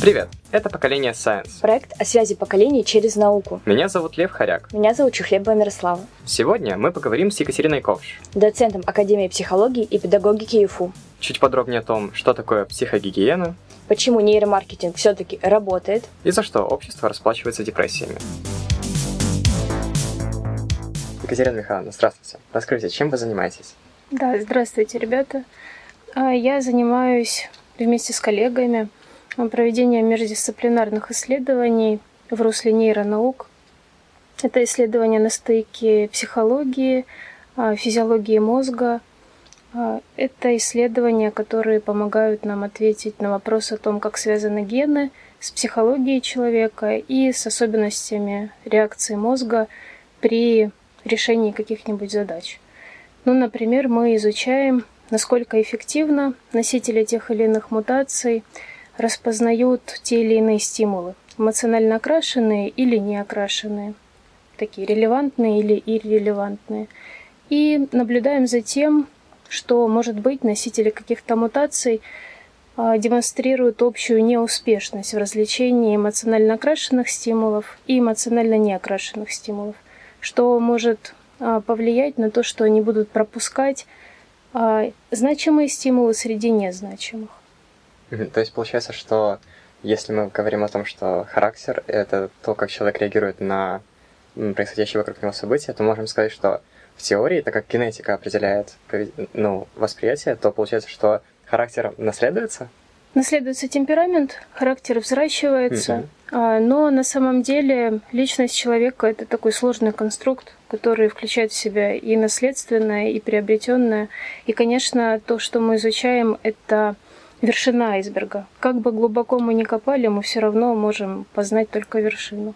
Привет, это «Поколение Science». Проект о связи поколений через науку. Меня зовут Лев Хоряк. Меня зовут Чухлебова Мирослава. Сегодня мы поговорим с Екатериной Ковш, доцентом Академии психологии и педагогики ЮФУ. Чуть подробнее о том, что такое психогигиена, почему нейромаркетинг все-таки работает и за что общество расплачивается депрессиями. Екатерина Михайловна, здравствуйте. Расскажите, чем вы занимаетесь? Да, здравствуйте, ребята. А, я занимаюсь вместе с коллегами проведением междисциплинарных исследований в русле нейронаук. Это исследования на стыке психологии, а, физиологии мозга. А, это исследования, которые помогают нам ответить на вопрос о том, как связаны гены с психологией человека и с особенностями реакции мозга при решении каких-нибудь задач. Ну, например, мы изучаем, насколько эффективно носители тех или иных мутаций распознают те или иные стимулы, эмоционально окрашенные или не окрашенные, такие релевантные или иррелевантные. И наблюдаем за тем, что, может быть, носители каких-то мутаций а, демонстрируют общую неуспешность в развлечении эмоционально окрашенных стимулов и эмоционально неокрашенных стимулов, что может а, повлиять на то, что они будут пропускать а, значимые стимулы среди незначимых. То есть получается, что если мы говорим о том, что характер — это то, как человек реагирует на происходящие вокруг него события, то можем сказать, что в теории, так как генетика определяет ну, восприятие, то получается, что характер наследуется? Наследуется темперамент, характер взращивается, mm-hmm. но на самом деле личность человека это такой сложный конструкт, который включает в себя и наследственное, и приобретенное. И, конечно, то, что мы изучаем, это вершина айсберга. Как бы глубоко мы ни копали, мы все равно можем познать только вершину.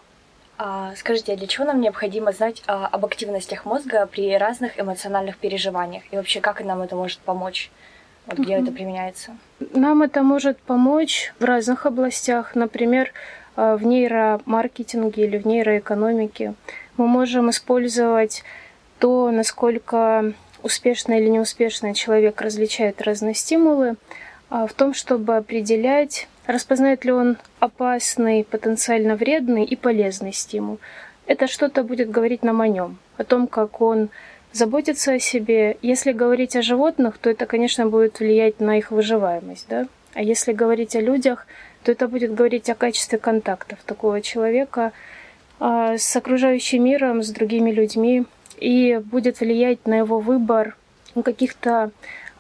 А, скажите, а для чего нам необходимо знать а, об активностях мозга при разных эмоциональных переживаниях? И вообще, как нам это может помочь? Вот где это применяется? Нам это может помочь в разных областях. Например, а, в нейромаркетинге или в нейроэкономике. Мы можем использовать то, насколько успешно или неуспешно человек различает разные стимулы, в том, чтобы определять, распознает ли он опасный, потенциально вредный и полезный стимул. Это что-то будет говорить нам о нем, о том, как он заботится о себе. Если говорить о животных, то это, конечно, будет влиять на их выживаемость, да? А если говорить о людях, то это будет говорить о качестве контактов такого человека а, с окружающим миром, с другими людьми, и будет влиять на его выбор каких-то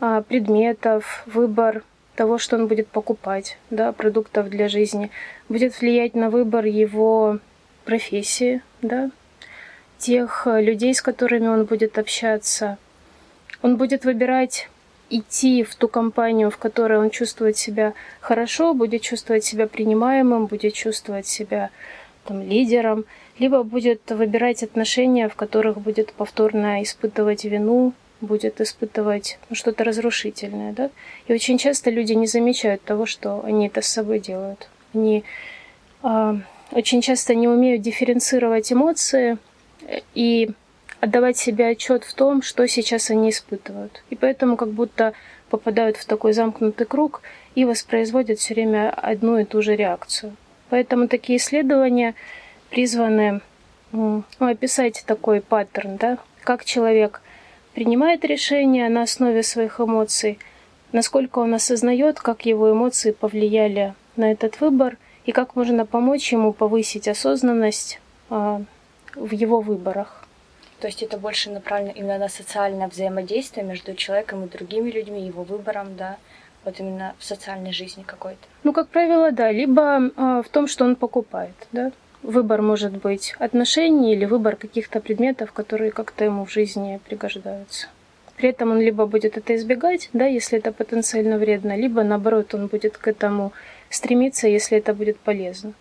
а, предметов, выбор того, что он будет покупать, да, продуктов для жизни, будет влиять на выбор его профессии, да, тех э, людей, с которыми он будет общаться. Он будет выбирать идти в ту компанию, в которой он чувствует себя хорошо, будет чувствовать себя принимаемым, будет чувствовать себя там, лидером, либо будет выбирать отношения, в которых будет повторно испытывать вину, будет испытывать что-то разрушительное, да? И очень часто люди не замечают того, что они это с собой делают. Они э, очень часто не умеют дифференцировать эмоции и отдавать себе отчет в том, что сейчас они испытывают. И поэтому как будто попадают в такой замкнутый круг и воспроизводят все время одну и ту же реакцию. Поэтому такие исследования призваны ну, описать такой паттерн, да, как человек принимает решения на основе своих эмоций, насколько он осознает, как его эмоции повлияли на этот выбор и как можно помочь ему повысить осознанность а, в его выборах. То есть это больше направлено именно на социальное взаимодействие между человеком и другими людьми, его выбором, да, вот именно в социальной жизни какой-то. Ну, как правило, да, либо э, в том, что он покупает, да, Выбор может быть отношений или выбор каких-то предметов, которые как-то ему в жизни пригождаются. При этом он либо будет это избегать, да, если это потенциально вредно, либо наоборот он будет к этому стремиться, если это будет полезно.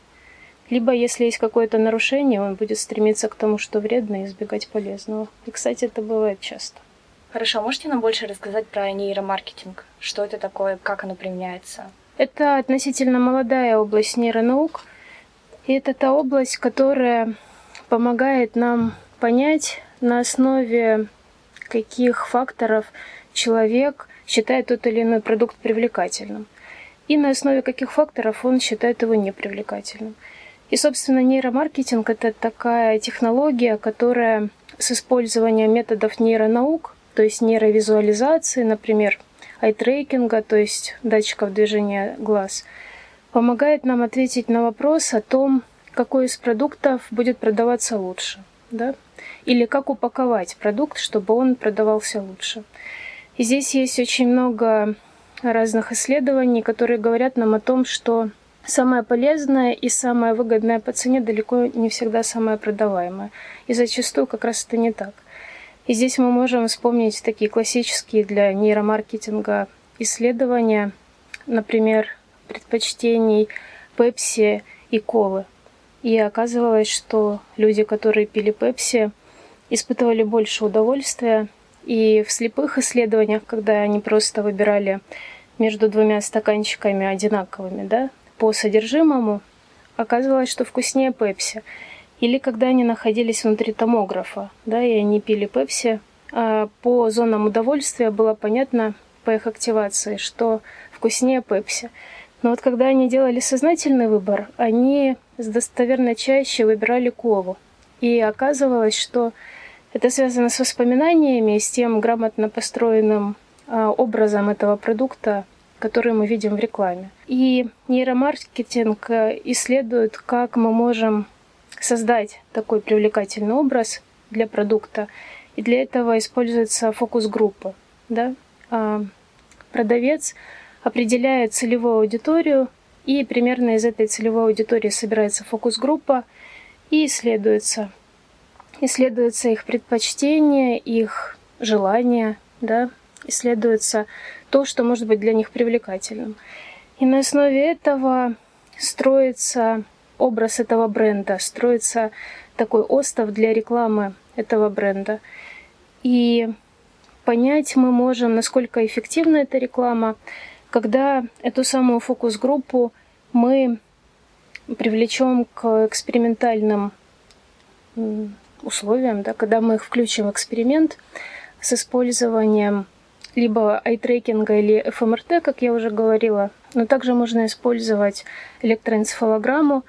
Либо, если есть какое-то нарушение, он будет стремиться к тому, что вредно, и избегать полезного. И, кстати, это бывает часто. Хорошо, можете нам больше рассказать про нейромаркетинг? Что это такое, как оно применяется? Это относительно молодая область нейронаук. И это та область, которая помогает нам понять, на основе каких факторов человек считает тот или иной продукт привлекательным. и на основе каких факторов он считает его непривлекательным. И, собственно, нейромаркетинг – это такая технология, которая с использованием методов нейронаук, то есть нейровизуализации, например, айтрекинга, то есть датчиков движения глаз, помогает нам ответить на вопрос о том, какой из продуктов будет продаваться лучше, да? или как упаковать продукт, чтобы он продавался лучше. И здесь есть очень много разных исследований, которые говорят нам о том, что самое полезное и самое выгодное по цене далеко не всегда самое продаваемое. И зачастую как раз это не так. И здесь мы можем вспомнить такие классические для нейромаркетинга исследования, например, предпочтений пепси и колы. И оказывалось, что люди, которые пили пепси, испытывали больше удовольствия. И в слепых исследованиях, когда они просто выбирали между двумя стаканчиками одинаковыми, да, по содержимому, оказывалось, что вкуснее пепси. Или когда они находились внутри томографа, да, и они пили пепси, а по зонам удовольствия было понятно по их активации, что вкуснее пепси. Но вот когда они делали сознательный выбор, они с достоверно чаще выбирали колу. И оказывалось, что это связано с воспоминаниями, с тем грамотно построенным а, образом этого продукта, который мы видим в рекламе. И нейромаркетинг э, исследует, как мы можем создать такой привлекательный образ для продукта. И для этого используется фокус-группа. Да? А, продавец определяет целевую аудиторию, и примерно из этой целевой аудитории собирается фокус-группа и исследуется – исследуются их предпочтения, их желания, да, исследуется то, что может быть для них привлекательным. И на основе этого строится образ этого бренда, строится такой остов для рекламы этого бренда. И понять мы можем, насколько эффективна эта реклама, когда эту самую фокус-группу мы привлечем к экспериментальным условиям, да, когда мы их включим в эксперимент с использованием либо айтрекинга или ФМРТ, как я уже говорила, но также можно использовать электроэнцефалограмму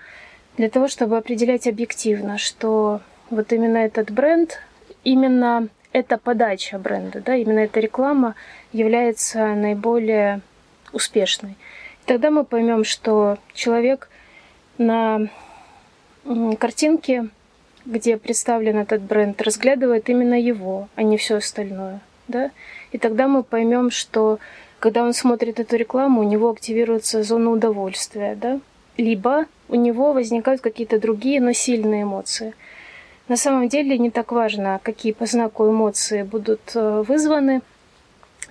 для того, чтобы определять объективно, что вот именно этот бренд, именно эта подача бренда, да, именно эта реклама является наиболее успешной. И тогда мы поймем, что человек на картинке где представлен этот бренд, разглядывает именно его, а не все остальное. Да? И тогда мы поймем, что когда он смотрит эту рекламу, у него активируется зона удовольствия, да? либо у него возникают какие-то другие, но сильные эмоции. На самом деле не так важно, какие по знаку эмоции будут э, вызваны.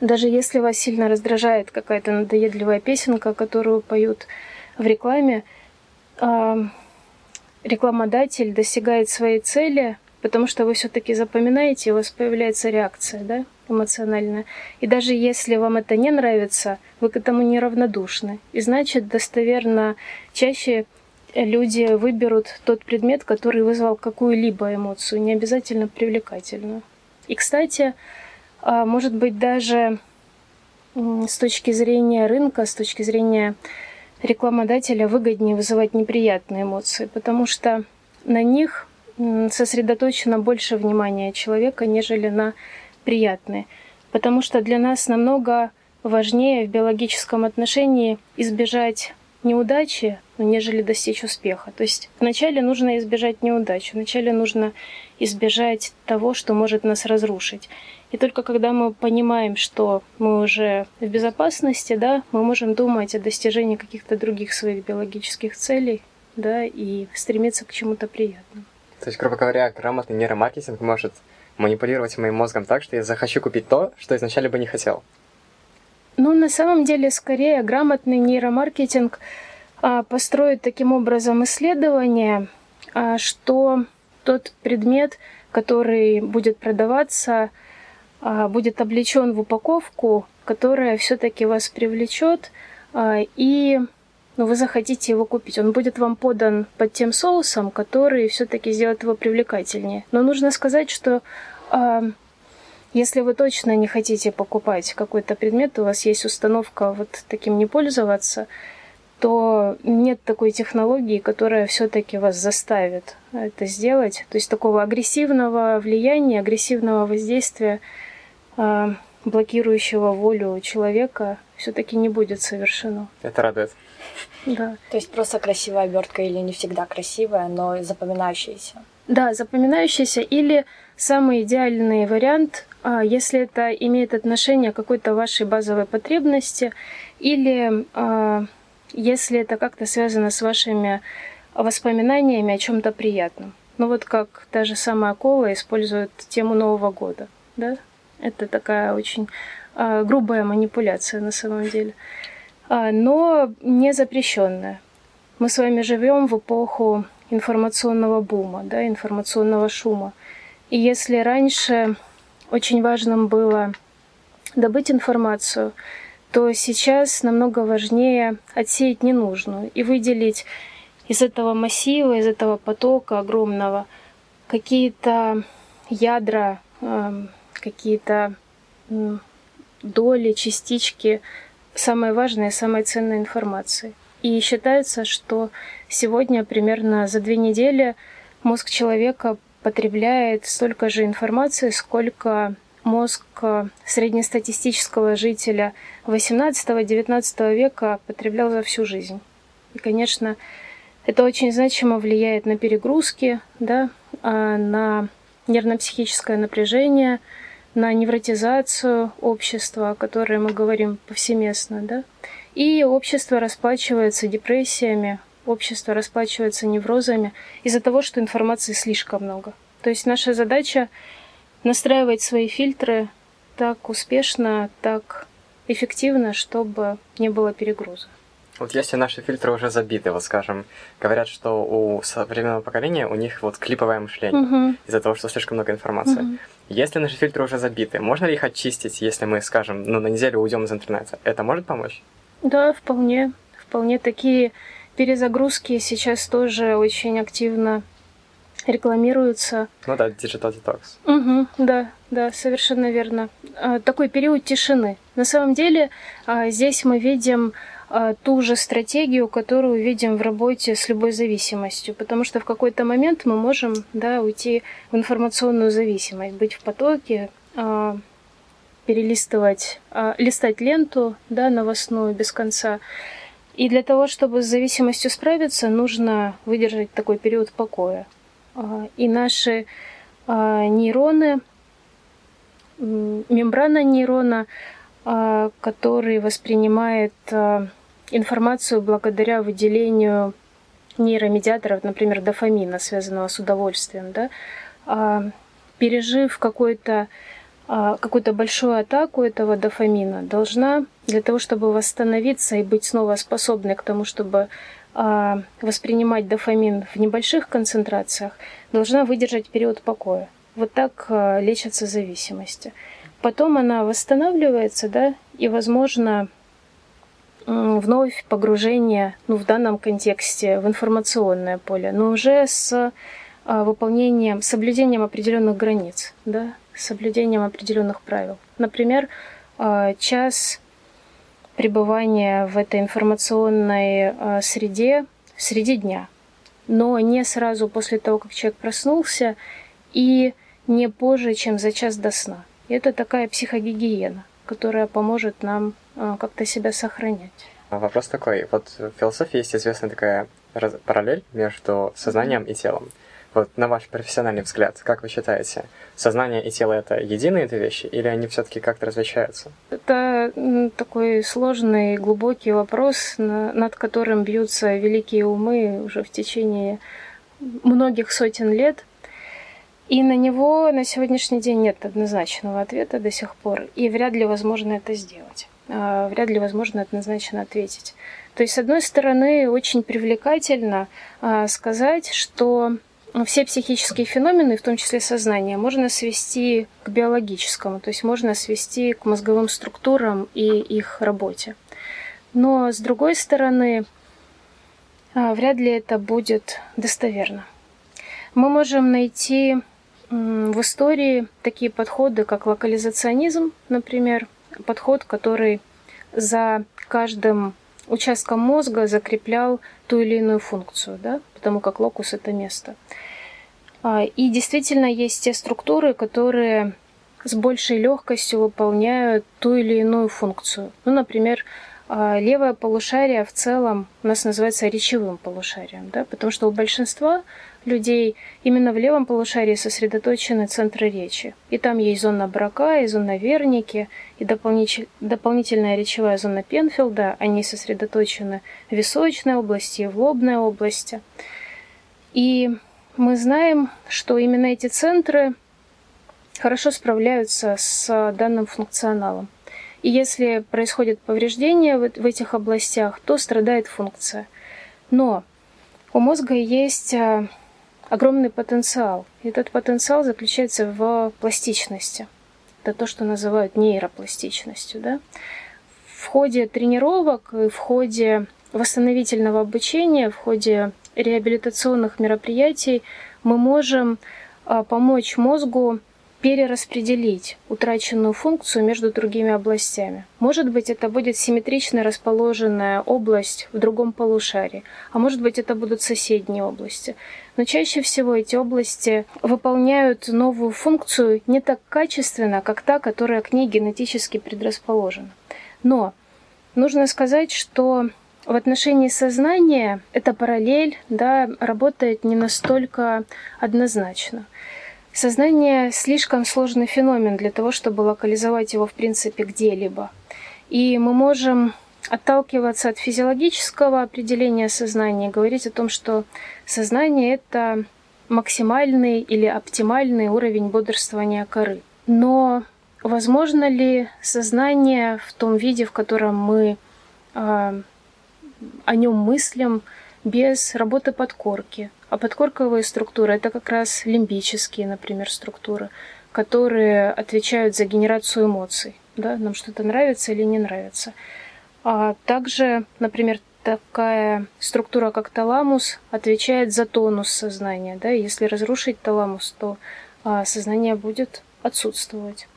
Даже если вас сильно раздражает какая-то надоедливая песенка, которую поют в рекламе, рекламодатель достигает своей цели, потому что вы все-таки запоминаете, у вас появляется реакция, да, эмоциональная. И даже если вам это не нравится, вы к этому неравнодушны. И значит, достоверно чаще люди выберут тот предмет, который вызвал какую-либо эмоцию, не обязательно привлекательную. И, кстати, а, может быть, даже с точки зрения рынка, с точки зрения рекламодателя выгоднее вызывать неприятные эмоции, потому что на них сосредоточено больше внимания человека, нежели на приятные. Потому что для нас намного важнее в биологическом отношении избежать неудачи, нежели достичь успеха. То есть вначале нужно избежать неудачи, вначале нужно избежать того, что может нас разрушить. И только когда мы понимаем, что мы уже в безопасности, да, мы можем думать о достижении каких-то других своих биологических целей, да, и стремиться к чему-то приятному. То есть, грубо говоря, грамотный нейромаркетинг может манипулировать моим мозгом так, что я захочу купить то, что изначально бы не хотел. Ну, на самом деле, скорее, грамотный нейромаркетинг а, построит таким образом исследование, а, что тот предмет, который будет продаваться, а, будет облечен в упаковку, которая все-таки вас привлечет, и ну, вы захотите его купить. Он будет вам подан под тем соусом, который все-таки сделает его привлекательнее. Но нужно сказать, что Если вы точно не хотите покупать какой-то предмет, у вас есть установка вот таким не пользоваться, то нет такой технологии, которая все-таки вас заставит это сделать. То есть такого агрессивного влияния, агрессивного воздействия, а, блокирующего волю человека, все-таки не будет совершено. Это радует. Да. То есть просто красивая обертка или не всегда красивая, но запоминающаяся. Да, запоминающаяся или самый идеальный вариант, а, если это имеет отношение к какой-то вашей базовой потребности или а, если это как-то связано с вашими воспоминаниями о чем-то приятном. Ну вот как та же самая Кола использует тему Нового года, да? Это такая очень э, грубая манипуляция на самом деле, э, но не запрещенная. Мы с вами живем в эпоху информационного бума, да, информационного шума. И если раньше очень важным было добыть информацию, то сейчас намного важнее отсеять ненужную и выделить из этого массива, из этого потока огромного какие-то ядра, эм, какие-то доли, частички самой важной, самой ценной информации. И считается, что сегодня примерно за две недели мозг человека потребляет столько же информации, сколько мозг э, среднестатистического жителя XVIII-XIX века потреблял за всю жизнь. И, конечно, это очень значимо влияет на перегрузки, да, а, на нервно-психическое напряжение, на невротизацию общества, о которой мы говорим повсеместно. Да? И общество расплачивается депрессиями, общество расплачивается неврозами из-за того, что информации слишком много. То есть наша задача настраивать свои фильтры так успешно, так эффективно, чтобы не было перегруза. Вот если наши фильтры уже забиты, вот скажем, говорят, что у современного поколения у них вот клиповое мышление Мгм. из-за того, что слишком много информации. Мгм. Если наши фильтры уже забиты, можно ли их очистить, если мы, скажем, ну, на неделю уйдем из интернета? Это может помочь? Да, вполне. Вполне такие перезагрузки сейчас тоже очень активно рекламируются. Ну да, digital detox. Угу, да, да, совершенно верно. А, Такой период тишины. На самом деле а, здесь мы видим а, ту же стратегию, которую видим в работе с любой зависимостью, потому что в какой-то момент мы можем да, уйти в информационную зависимость, быть в потоке, перелистывать, листать ленту да, новостную без конца. И для того, чтобы с зависимостью справиться, нужно выдержать такой период покоя. А, И наши а, нейроны, мембрана нейрона, а, который воспринимает информацию благодаря выделению нейромедиаторов, например, дофамина, связанного с удовольствием, да, пережив какой-то а, какую-то большую атаку этого дофамина, должна для того, чтобы восстановиться и быть снова способной к тому, чтобы воспринимать дофамин в небольших концентрациях, должна выдержать период покоя. Вот так а, лечатся зависимости. Потом она восстанавливается, да, и, возможно, вновь погружение, ну, в данном контексте, в информационное поле, но уже с а, выполнением, соблюдением определенных границ, да, соблюдением определенных правил. Например, а, час пребывания в этой информационной а, среде среди дня, но не сразу после того, как человек проснулся, и не позже, чем за час до сна. И это такая психогигиена, которая поможет нам а, как-то себя сохранять. А Вопрос такой. Вот в философии есть известная такая параллель между сознанием и телом. Вот на ваш профессиональный взгляд, как вы считаете, сознание и тело это единые две вещи, или они все-таки как-то различаются? Это такой сложный, глубокий вопрос, на- над которым бьются великие умы уже в течение многих сотен лет. И на него на сегодняшний день нет однозначного ответа до сих пор. И вряд ли возможно это сделать. А, Вряд ли возможно однозначно ответить. То есть, с одной стороны, очень привлекательно а, сказать, что все психические феномены, в том числе сознание, можно свести к биологическому, то есть можно свести к мозговым структурам и их работе. Но с другой стороны, а, вряд ли это будет достоверно. Мы можем найти в истории такие подходы, как локализационизм, например, подход, который за каждым участком мозга закреплял ту или иную функцию, да, потому как локус это место. А, и действительно есть те структуры, которые с большей легкостью выполняют ту или иную функцию. Ну, например, а, левое полушарие в целом у нас называется речевым полушарием, да, потому что у большинства людей именно в левом полушарии сосредоточены центры речи. И там есть зона Брака, и зона Верники, и дополнитель... дополнительная речевая зона Пенфилда. Они сосредоточены в височной области и в лобной области. И мы знаем, что именно эти центры хорошо справляются с данным функционалом. И если происходит повреждение в этих областях, то страдает функция. Но у мозга есть а, огромный потенциал. И этот потенциал заключается в пластичности. Это то, что называют нейропластичностью. Да? В ходе тренировок и в ходе восстановительного обучения, в ходе реабилитационных мероприятий мы можем а, помочь мозгу перераспределить утраченную функцию между другими областями. Может быть, это будет симметрично расположенная область в другом полушарии, а может быть, это будут соседние области. Но чаще всего эти области выполняют новую функцию не так качественно, как та, которая к ней генетически предрасположена. Но нужно сказать, что в отношении сознания эта параллель да, работает не настолько однозначно. Сознание слишком сложный феномен для того, чтобы локализовать его в принципе где-либо. И мы можем отталкиваться от физиологического определения сознания говорить о том, что сознание — это максимальный или оптимальный уровень бодрствования коры. Но возможно ли сознание в том виде, в котором мы э, о нем мыслим, без работы подкорки, а подкорковые структуры – это как раз лимбические, например, структуры, которые отвечают за генерацию эмоций. Да? Нам что-то нравится или не нравится. А также, например, такая структура, как таламус, отвечает за тонус сознания. Да? Если разрушить таламус, то а, сознание будет отсутствовать.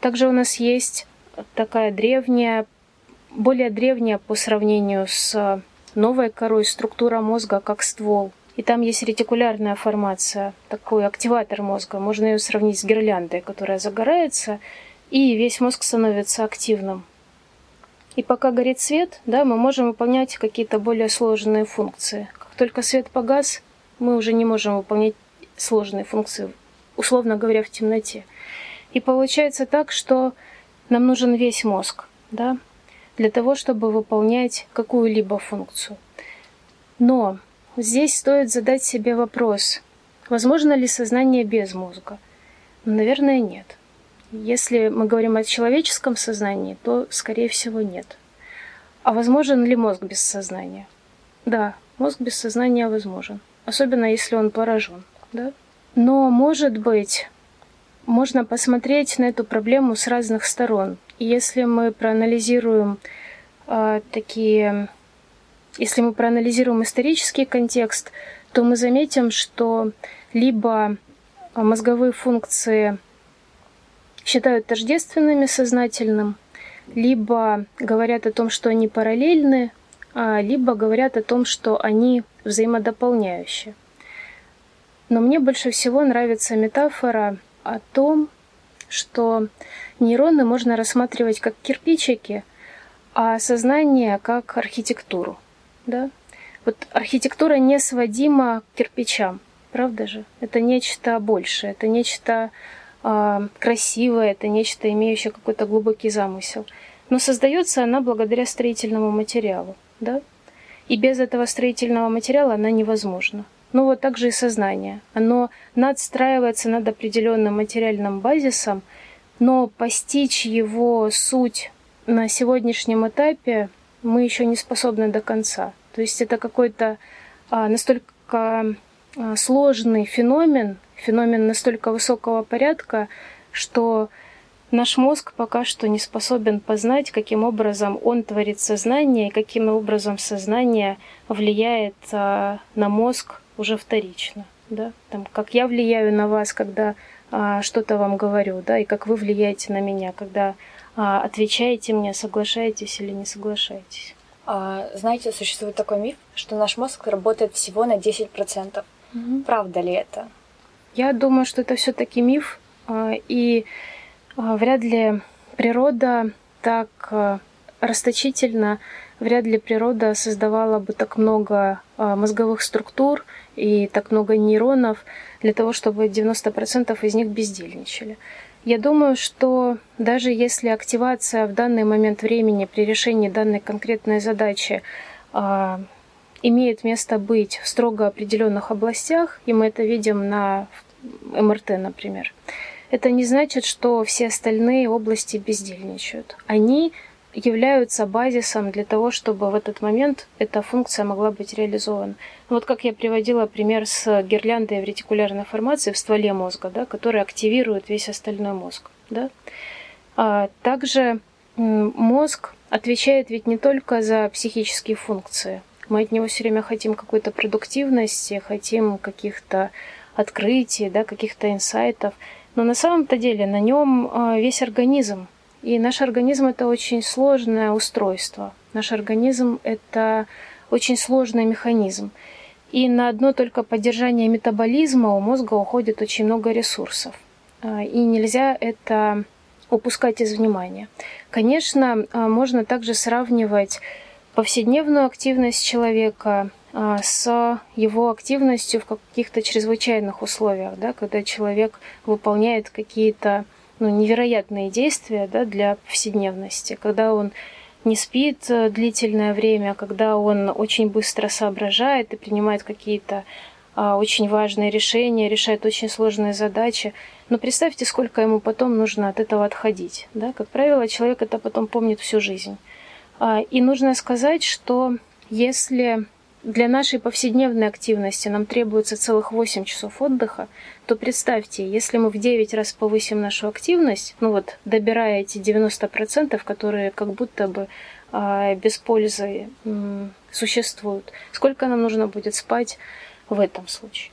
Также у нас есть такая древняя, более древняя по сравнению с новой корой структура мозга как ствол – и там есть ретикулярная формация, такой активатор мозга. Можно ее сравнить с гирляндой, которая загорается, и весь мозг становится активным. И пока горит свет, да, мы можем выполнять какие-то более сложные функции. Как только свет погас, мы уже не можем выполнять сложные функции, условно говоря, в темноте. И получается так, что нам нужен весь мозг, да, для того, чтобы выполнять какую-либо функцию. Но Здесь стоит задать себе вопрос, возможно ли сознание без мозга? Ну, наверное, нет. Если мы говорим о человеческом сознании, то, скорее всего, нет. А возможен ли мозг без сознания? Да, мозг без сознания возможен, особенно если он поражен. Да? Но, может быть, можно посмотреть на эту проблему с разных сторон. Если мы проанализируем э, такие если мы проанализируем исторический контекст, то мы заметим, что либо мозговые функции считают тождественными сознательным, либо говорят о том, что они параллельны, а, либо говорят о том, что они взаимодополняющие. Но мне больше всего нравится метафора о том, что нейроны можно рассматривать как кирпичики, а сознание как архитектуру да? Вот архитектура не сводима к кирпичам, правда же? Это нечто большее, это нечто э, красивое, это нечто, имеющее какой-то глубокий замысел. Но создается она благодаря строительному материалу, да? И без этого строительного материала она невозможна. Ну вот так же и сознание. Оно надстраивается над определенным материальным базисом, но постичь его суть на сегодняшнем этапе мы еще не способны до конца. То есть это какой-то а, настолько а, сложный феномен, феномен настолько высокого порядка, что наш мозг пока что не способен познать, каким образом он творит сознание и каким образом сознание влияет а, на мозг уже вторично. Да? Там, как я влияю на вас, когда что-то вам говорю, да, и как вы влияете на меня, когда а, отвечаете мне, соглашаетесь или не соглашаетесь. А, знаете, существует такой миф, что наш мозг работает всего на 10%. Угу. Правда ли это? Я думаю, что это все-таки миф, а, и а, вряд ли природа так а, расточительно, вряд ли природа создавала бы так много мозговых структур и так много нейронов для того, чтобы 90% из них бездельничали. Я думаю, что даже если активация в данный момент времени при решении данной конкретной задачи э, имеет место быть в строго определенных областях, и мы это видим на МРТ, например, это не значит, что все остальные области бездельничают. Они являются базисом для того, чтобы в этот момент эта функция могла быть реализована. Вот как я приводила пример с гирляндой в ретикулярной формации в стволе мозга, да, которая активирует весь остальной мозг. Да. А также мозг отвечает ведь не только за психические функции. Мы от него все время хотим какой-то продуктивности, хотим каких-то открытий, да, каких-то инсайтов. Но на самом-то деле на нем а, весь организм и наш организм это очень сложное устройство. Наш организм это очень сложный механизм. И на одно только поддержание метаболизма у мозга уходит очень много ресурсов. А, и нельзя это упускать из внимания. Конечно, а, можно также сравнивать повседневную активность человека а, с его активностью в каких-то чрезвычайных условиях, да, когда человек выполняет какие-то ну, невероятные действия да, для повседневности, когда он не спит э, длительное время, когда он очень быстро соображает и принимает какие-то а, очень важные решения, решает очень сложные задачи. Но представьте, сколько ему потом нужно от этого отходить. Да? Как правило, человек это потом помнит всю жизнь. А, и нужно сказать, что если для нашей повседневной активности нам требуется целых 8 часов отдыха, то представьте, если мы в 9 раз повысим нашу активность, ну вот, добирая эти 90%, которые как будто бы э, без пользы э, существуют, сколько нам нужно будет спать в этом случае?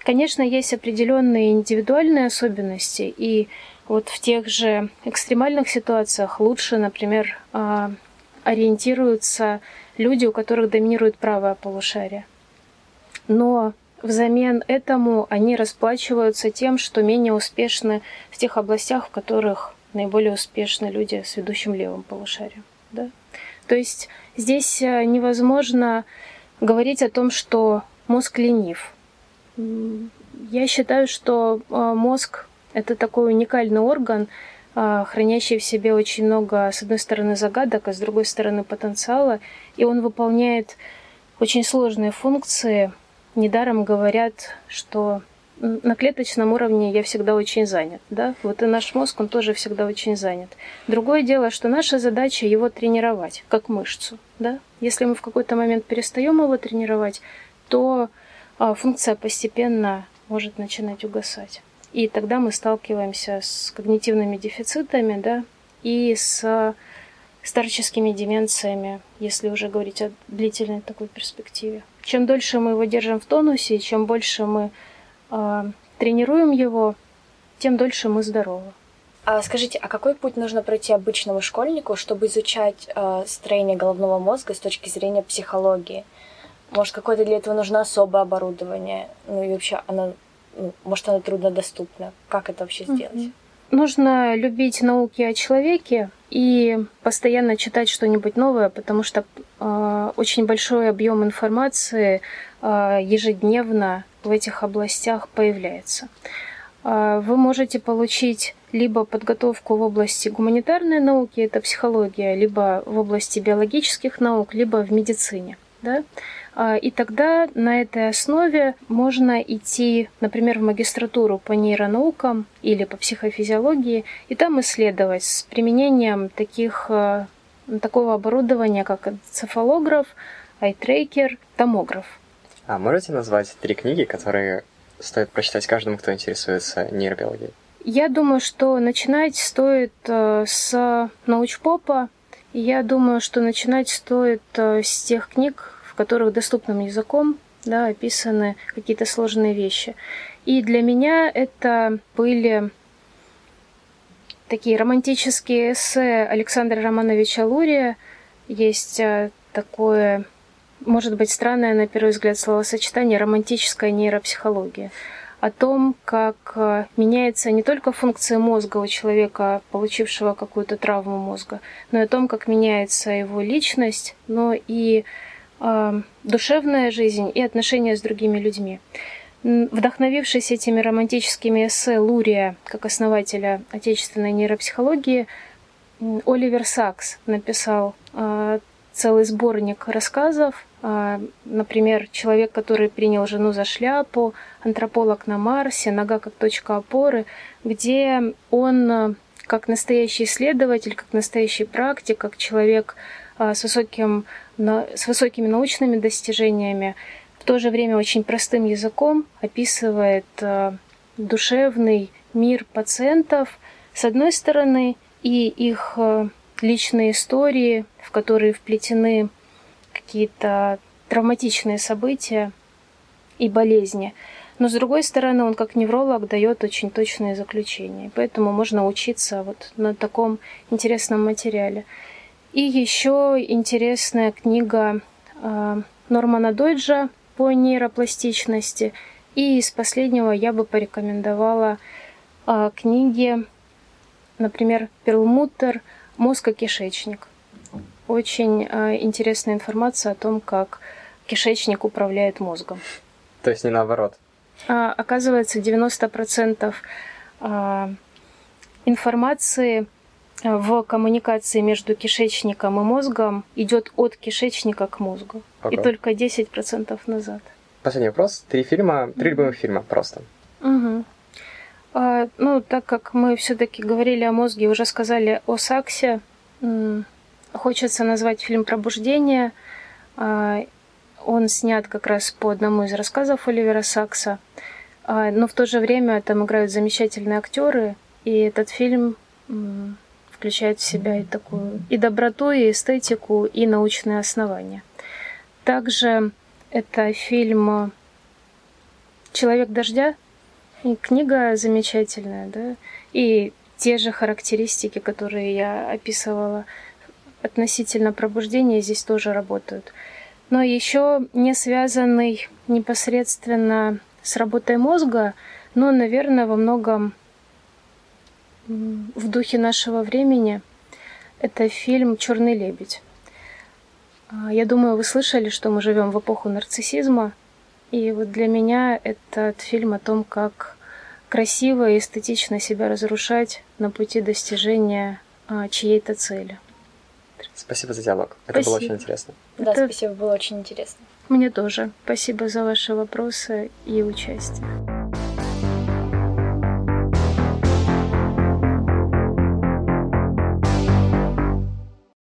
Конечно, есть определенные индивидуальные особенности, и вот в тех же экстремальных ситуациях лучше, например, э, ориентируются люди, у которых доминирует правое полушарие. Но взамен этому они расплачиваются тем, что менее успешны в тех областях, в которых наиболее успешны люди с ведущим левым полушарием. Да? То есть здесь э, невозможно говорить о том, что мозг ленив. Я считаю, что э, мозг это такой уникальный орган, хранящий в себе очень много, с одной стороны, загадок, а с другой стороны, потенциала. И он выполняет очень сложные функции. Недаром говорят, что на клеточном уровне я всегда очень занят. Да? Вот и наш мозг, он тоже всегда очень занят. Другое дело, что наша задача его тренировать, как мышцу. Да? Если мы в какой-то момент перестаем его тренировать, то а, функция постепенно может начинать угасать. И тогда мы сталкиваемся с когнитивными дефицитами, да, и с старческими деменциями, если уже говорить о длительной такой перспективе. Чем дольше мы его держим в тонусе, чем больше мы э, тренируем его, тем дольше мы здоровы. А скажите, а какой путь нужно пройти обычному школьнику, чтобы изучать э, строение головного мозга с точки зрения психологии? Может, какое-то для этого нужно особое оборудование? Ну и вообще, оно может, она труднодоступна. Как это вообще сделать? Нужно любить науки о человеке и постоянно читать что-нибудь новое, потому что э, очень большой объем информации э, ежедневно в этих областях появляется. Э, вы можете получить либо подготовку в области гуманитарной науки, это психология, либо в области биологических наук, либо в медицине. Да? А, и тогда на этой основе можно идти, например, в магистратуру по нейронаукам или по психофизиологии, и там исследовать с применением таких, а, такого оборудования, как цефалограф, айтрекер, томограф. А можете назвать три книги, которые стоит прочитать каждому, кто интересуется нейробиологией? Я думаю, что начинать стоит э, с научпопа. Я думаю, что начинать стоит с тех книг, в которых доступным языком да, описаны какие-то сложные вещи. И для меня это были такие романтические эссе Александра Романовича Лурия. Есть э, такое, может быть, странное на первый взгляд словосочетание «романтическая нейропсихология» о том, как э, меняется не только функция мозга у человека, получившего какую-то травму мозга, но и о том, как меняется его личность, но и душевная жизнь и отношения с другими людьми. Вдохновившись этими романтическими эссе Лурия, как основателя отечественной нейропсихологии, Оливер Сакс написал э, целый сборник рассказов. Э, например, «Человек, который принял жену за шляпу», «Антрополог на Марсе», «Нога как точка опоры», где он, э, как настоящий исследователь, как настоящий практик, как человек с, высоким, с высокими научными достижениями, в то же время очень простым языком описывает э, душевный мир пациентов, с одной стороны, и их э, личные истории, в которые вплетены какие-то травматичные события и болезни. Но с другой стороны, он как невролог дает очень точные заключения. Поэтому можно учиться вот на таком интересном материале. И еще интересная книга э, Нормана Дойджа по нейропластичности. И из последнего я бы порекомендовала э, книги, например, Перлмутер «Мозг и кишечник». Очень э, интересная информация о том, как кишечник управляет мозгом. То есть не наоборот? А, оказывается, 90% а, информации в коммуникации между кишечником и мозгом идет от кишечника к мозгу. Ага. И только 10% назад. Последний вопрос. Три фильма, три любимых фильма просто. Угу. А, ну, так как мы все-таки говорили о мозге, уже сказали о Саксе, хочется назвать фильм «Пробуждение». А, он снят как раз по одному из рассказов Оливера Сакса. А, но в то же время там играют замечательные актеры, и этот фильм включает в себя и такую и доброту, и эстетику, и научные основания. Также это фильм «Человек дождя», и книга замечательная, да, и те же характеристики, которые я описывала относительно пробуждения, здесь тоже работают. Но еще не связанный непосредственно с работой мозга, но, наверное, во многом в духе нашего времени. Это фильм Черный лебедь. А, я думаю, вы слышали, что мы живем в эпоху нарциссизма. И вот для меня этот фильм о том, как красиво и эстетично себя разрушать на пути достижения а, чьей-то цели. Спасибо за диалог. Это спасибо. было очень интересно. Да, Это... спасибо, было очень интересно. Мне тоже. Спасибо за ваши вопросы и участие.